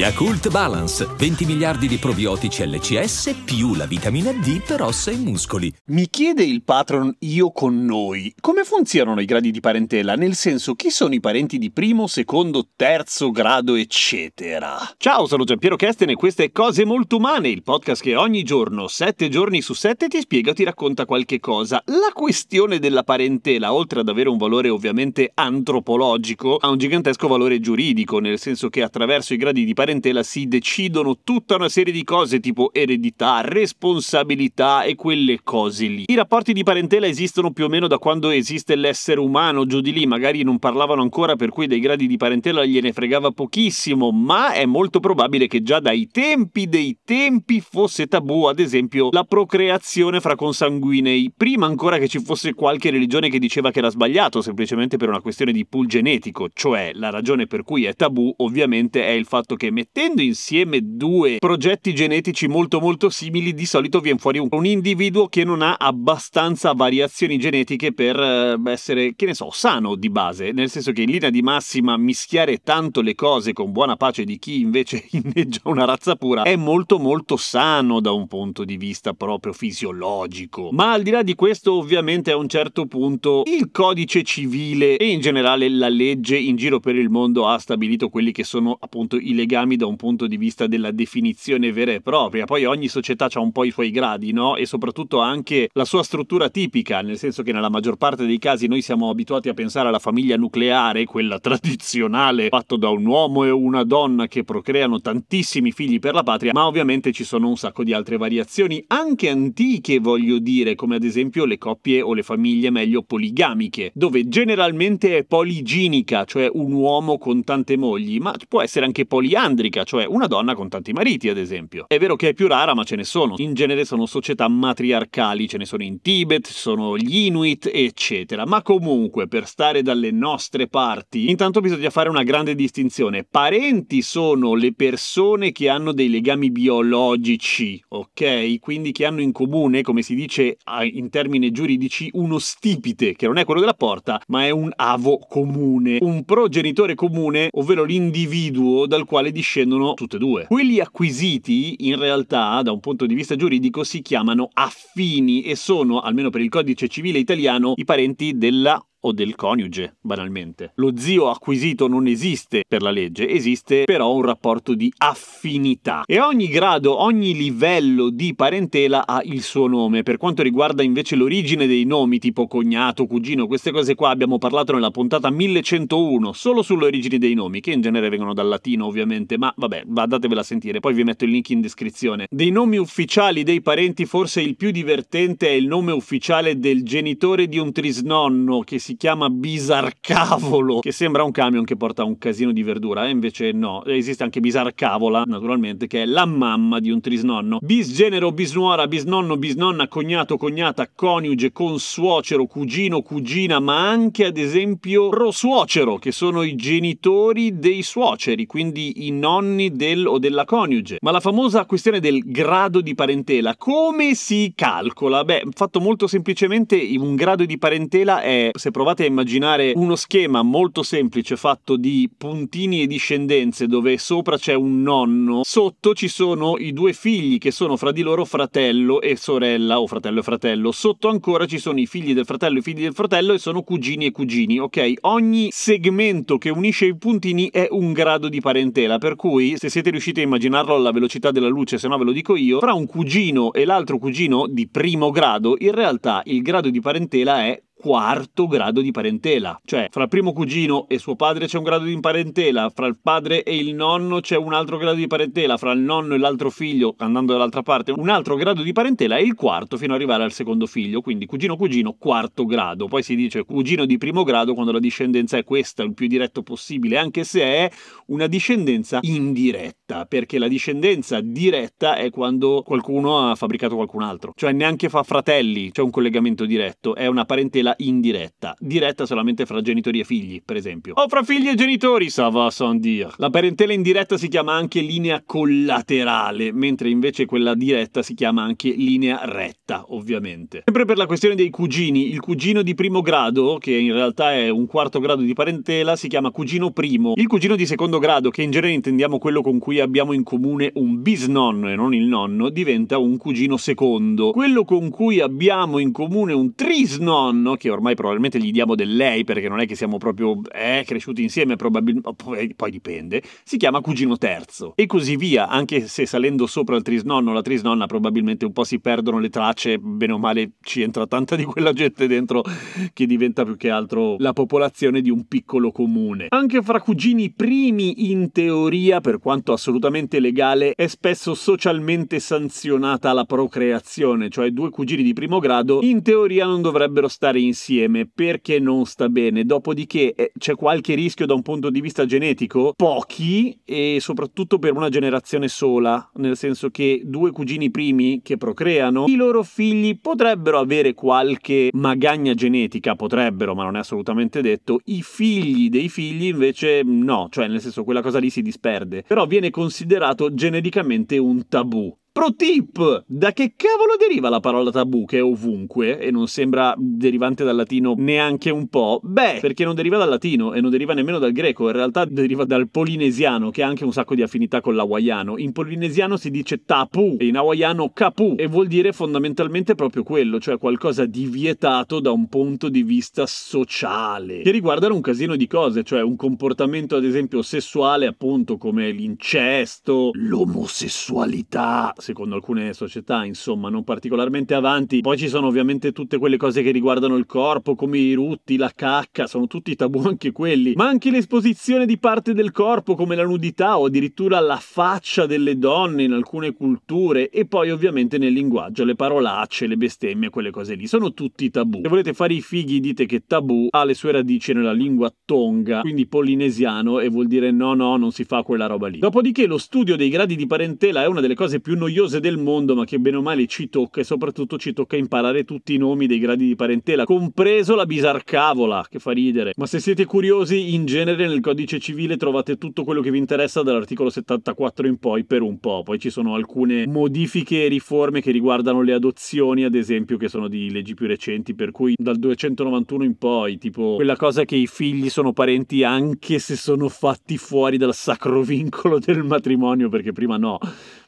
Yakult Balance, 20 miliardi di probiotici LCS più la vitamina D per ossa e muscoli. Mi chiede il patron io con noi, come funzionano i gradi di parentela? Nel senso, chi sono i parenti di primo, secondo, terzo grado, eccetera? Ciao, sono Giampiero Kesten e queste è Cose Molto Umane, il podcast che ogni giorno, sette giorni su sette, ti spiega o ti racconta qualche cosa. La questione della parentela, oltre ad avere un valore ovviamente antropologico, ha un gigantesco valore giuridico, nel senso che attraverso i gradi di parentela si decidono tutta una serie di cose tipo eredità, responsabilità e quelle cose lì. I rapporti di parentela esistono più o meno da quando esiste l'essere umano, giù di lì magari non parlavano ancora per cui dei gradi di parentela gliene fregava pochissimo, ma è molto probabile che già dai tempi dei tempi fosse tabù, ad esempio, la procreazione fra consanguinei, prima ancora che ci fosse qualche religione che diceva che era sbagliato, semplicemente per una questione di pool genetico, cioè la ragione per cui è tabù ovviamente è il fatto che mettendo insieme due progetti genetici molto molto simili, di solito viene fuori un, un individuo che non ha abbastanza variazioni genetiche per eh, essere, che ne so, sano di base, nel senso che in linea di massima mischiare tanto le cose con buona pace di chi invece inneggia una razza pura è molto molto sano da un punto di vista proprio fisiologico. Ma al di là di questo, ovviamente a un certo punto il codice civile e in generale la legge in giro per il mondo ha stabilito quelli che sono appunto i legami legami da un punto di vista della definizione vera e propria. Poi ogni società ha un po' i suoi gradi, no? E soprattutto anche la sua struttura tipica, nel senso che nella maggior parte dei casi noi siamo abituati a pensare alla famiglia nucleare, quella tradizionale, fatto da un uomo e una donna che procreano tantissimi figli per la patria, ma ovviamente ci sono un sacco di altre variazioni, anche antiche voglio dire, come ad esempio le coppie o le famiglie meglio poligamiche, dove generalmente è poliginica, cioè un uomo con tante mogli, ma può essere anche poliandrica poliandrica, cioè una donna con tanti mariti, ad esempio. È vero che è più rara, ma ce ne sono. In genere sono società matriarcali, ce ne sono in Tibet, sono gli Inuit, eccetera. Ma comunque, per stare dalle nostre parti, intanto bisogna fare una grande distinzione. Parenti sono le persone che hanno dei legami biologici, ok? Quindi che hanno in comune, come si dice in termini giuridici, uno stipite, che non è quello della porta, ma è un avo comune, un progenitore comune, ovvero l'individuo dal quale discendono tutte e due. Quelli acquisiti, in realtà, da un punto di vista giuridico, si chiamano affini e sono, almeno per il codice civile italiano, i parenti della o del coniuge, banalmente. Lo zio acquisito non esiste per la legge, esiste però un rapporto di affinità. E ogni grado, ogni livello di parentela ha il suo nome. Per quanto riguarda invece l'origine dei nomi, tipo cognato, cugino, queste cose qua abbiamo parlato nella puntata 1101, solo sulle origini dei nomi, che in genere vengono dal latino ovviamente, ma vabbè, andatevela a sentire, poi vi metto il link in descrizione. Dei nomi ufficiali dei parenti, forse il più divertente è il nome ufficiale del genitore di un trisnonno che si si chiama Bisarcavolo, che sembra un camion che porta un casino di verdura, e invece no, esiste anche Bisarcavola, naturalmente, che è la mamma di un trisnonno. Bisgenero, bisnuora, bisnonno, bisnonna, cognato, cognata, coniuge, consuocero, cugino, cugina, ma anche ad esempio prosuocero, che sono i genitori dei suoceri, quindi i nonni del o della coniuge. Ma la famosa questione del grado di parentela, come si calcola? Beh, fatto molto semplicemente, un grado di parentela è, se provate a immaginare uno schema molto semplice fatto di puntini e discendenze dove sopra c'è un nonno, sotto ci sono i due figli che sono fra di loro fratello e sorella o fratello e fratello, sotto ancora ci sono i figli del fratello e i figli del fratello e sono cugini e cugini, ok? Ogni segmento che unisce i puntini è un grado di parentela, per cui se siete riusciti a immaginarlo alla velocità della luce, se no ve lo dico io, fra un cugino e l'altro cugino di primo grado, in realtà il grado di parentela è quarto grado di parentela. Cioè, fra il primo cugino e suo padre c'è un grado di parentela, fra il padre e il nonno c'è un altro grado di parentela, fra il nonno e l'altro figlio, andando dall'altra parte, un altro grado di parentela e il quarto fino ad arrivare al secondo figlio. Quindi cugino-cugino, quarto grado. Poi si dice cugino di primo grado quando la discendenza è questa, il più diretto possibile, anche se è una discendenza indiretta, perché la discendenza diretta è quando qualcuno ha fabbricato qualcun altro. Cioè neanche fa fratelli, c'è un collegamento diretto, è una parentela parentela indiretta, diretta solamente fra genitori e figli, per esempio. O fra figli e genitori, ça va sans dire. La parentela indiretta si chiama anche linea collaterale, mentre invece quella diretta si chiama anche linea retta, ovviamente. Sempre per la questione dei cugini, il cugino di primo grado, che in realtà è un quarto grado di parentela, si chiama cugino primo. Il cugino di secondo grado, che in genere intendiamo quello con cui abbiamo in comune un bisnonno e non il nonno, diventa un cugino secondo. Quello con cui abbiamo in comune un trisnonno, che ormai probabilmente gli diamo del lei perché non è che siamo proprio eh, cresciuti insieme, probabilmente poi, poi dipende, si chiama cugino terzo. E così via, anche se salendo sopra il trisnonno o la trisnonna probabilmente un po' si perdono le tracce, bene o male ci entra tanta di quella gente dentro che diventa più che altro la popolazione di un piccolo comune. Anche fra cugini primi, in teoria, per quanto assolutamente legale, è spesso socialmente sanzionata la procreazione, cioè due cugini di primo grado in teoria non dovrebbero stare insieme perché non sta bene. Dopodiché eh, c'è qualche rischio da un punto di vista genetico? Pochi e soprattutto per una generazione sola, nel senso che due cugini primi che procreano, i loro figli potrebbero avere qualche magagna genetica, potrebbero, ma non è assolutamente detto. I figli dei figli invece no, cioè nel senso quella cosa lì si disperde. Però viene considerato genericamente un tabù. Pro tip! Da che cavolo deriva la parola tabù che è ovunque e non sembra derivante dal latino neanche un po'? Beh, perché non deriva dal latino e non deriva nemmeno dal greco, in realtà deriva dal polinesiano che ha anche un sacco di affinità con l'hawaiano. In polinesiano si dice tapu e in hawaiano kapu e vuol dire fondamentalmente proprio quello, cioè qualcosa di vietato da un punto di vista sociale, che riguardano un casino di cose, cioè un comportamento ad esempio sessuale appunto come l'incesto, l'omosessualità, secondo alcune società, insomma, non particolarmente avanti. Poi ci sono ovviamente tutte quelle cose che riguardano il corpo, come i rutti, la cacca, sono tutti tabù anche quelli. Ma anche l'esposizione di parte del corpo, come la nudità o addirittura la faccia delle donne in alcune culture. E poi ovviamente nel linguaggio, le parolacce, le bestemmie, quelle cose lì. Sono tutti tabù. Se volete fare i fighi, dite che tabù ha le sue radici nella lingua tonga, quindi polinesiano, e vuol dire no, no, non si fa quella roba lì. Dopodiché lo studio dei gradi di parentela è una delle cose più noiose noiose del mondo, ma che bene o male ci tocca e soprattutto ci tocca imparare tutti i nomi dei gradi di parentela, compreso la bisarcavola, che fa ridere. Ma se siete curiosi, in genere nel codice civile trovate tutto quello che vi interessa dall'articolo 74 in poi per un po'. Poi ci sono alcune modifiche e riforme che riguardano le adozioni, ad esempio, che sono di leggi più recenti, per cui dal 291 in poi, tipo quella cosa che i figli sono parenti anche se sono fatti fuori dal sacro vincolo del matrimonio, perché prima no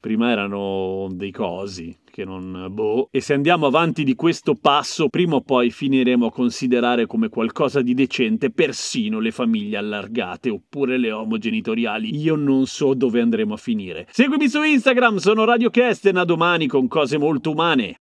prima erano dei cosi che non boh. E se andiamo avanti di questo passo, prima o poi finiremo a considerare come qualcosa di decente persino le famiglie allargate oppure le omogenitoriali. Io non so dove andremo a finire. Seguimi su Instagram, sono Radio Kesten, a domani con cose molto umane.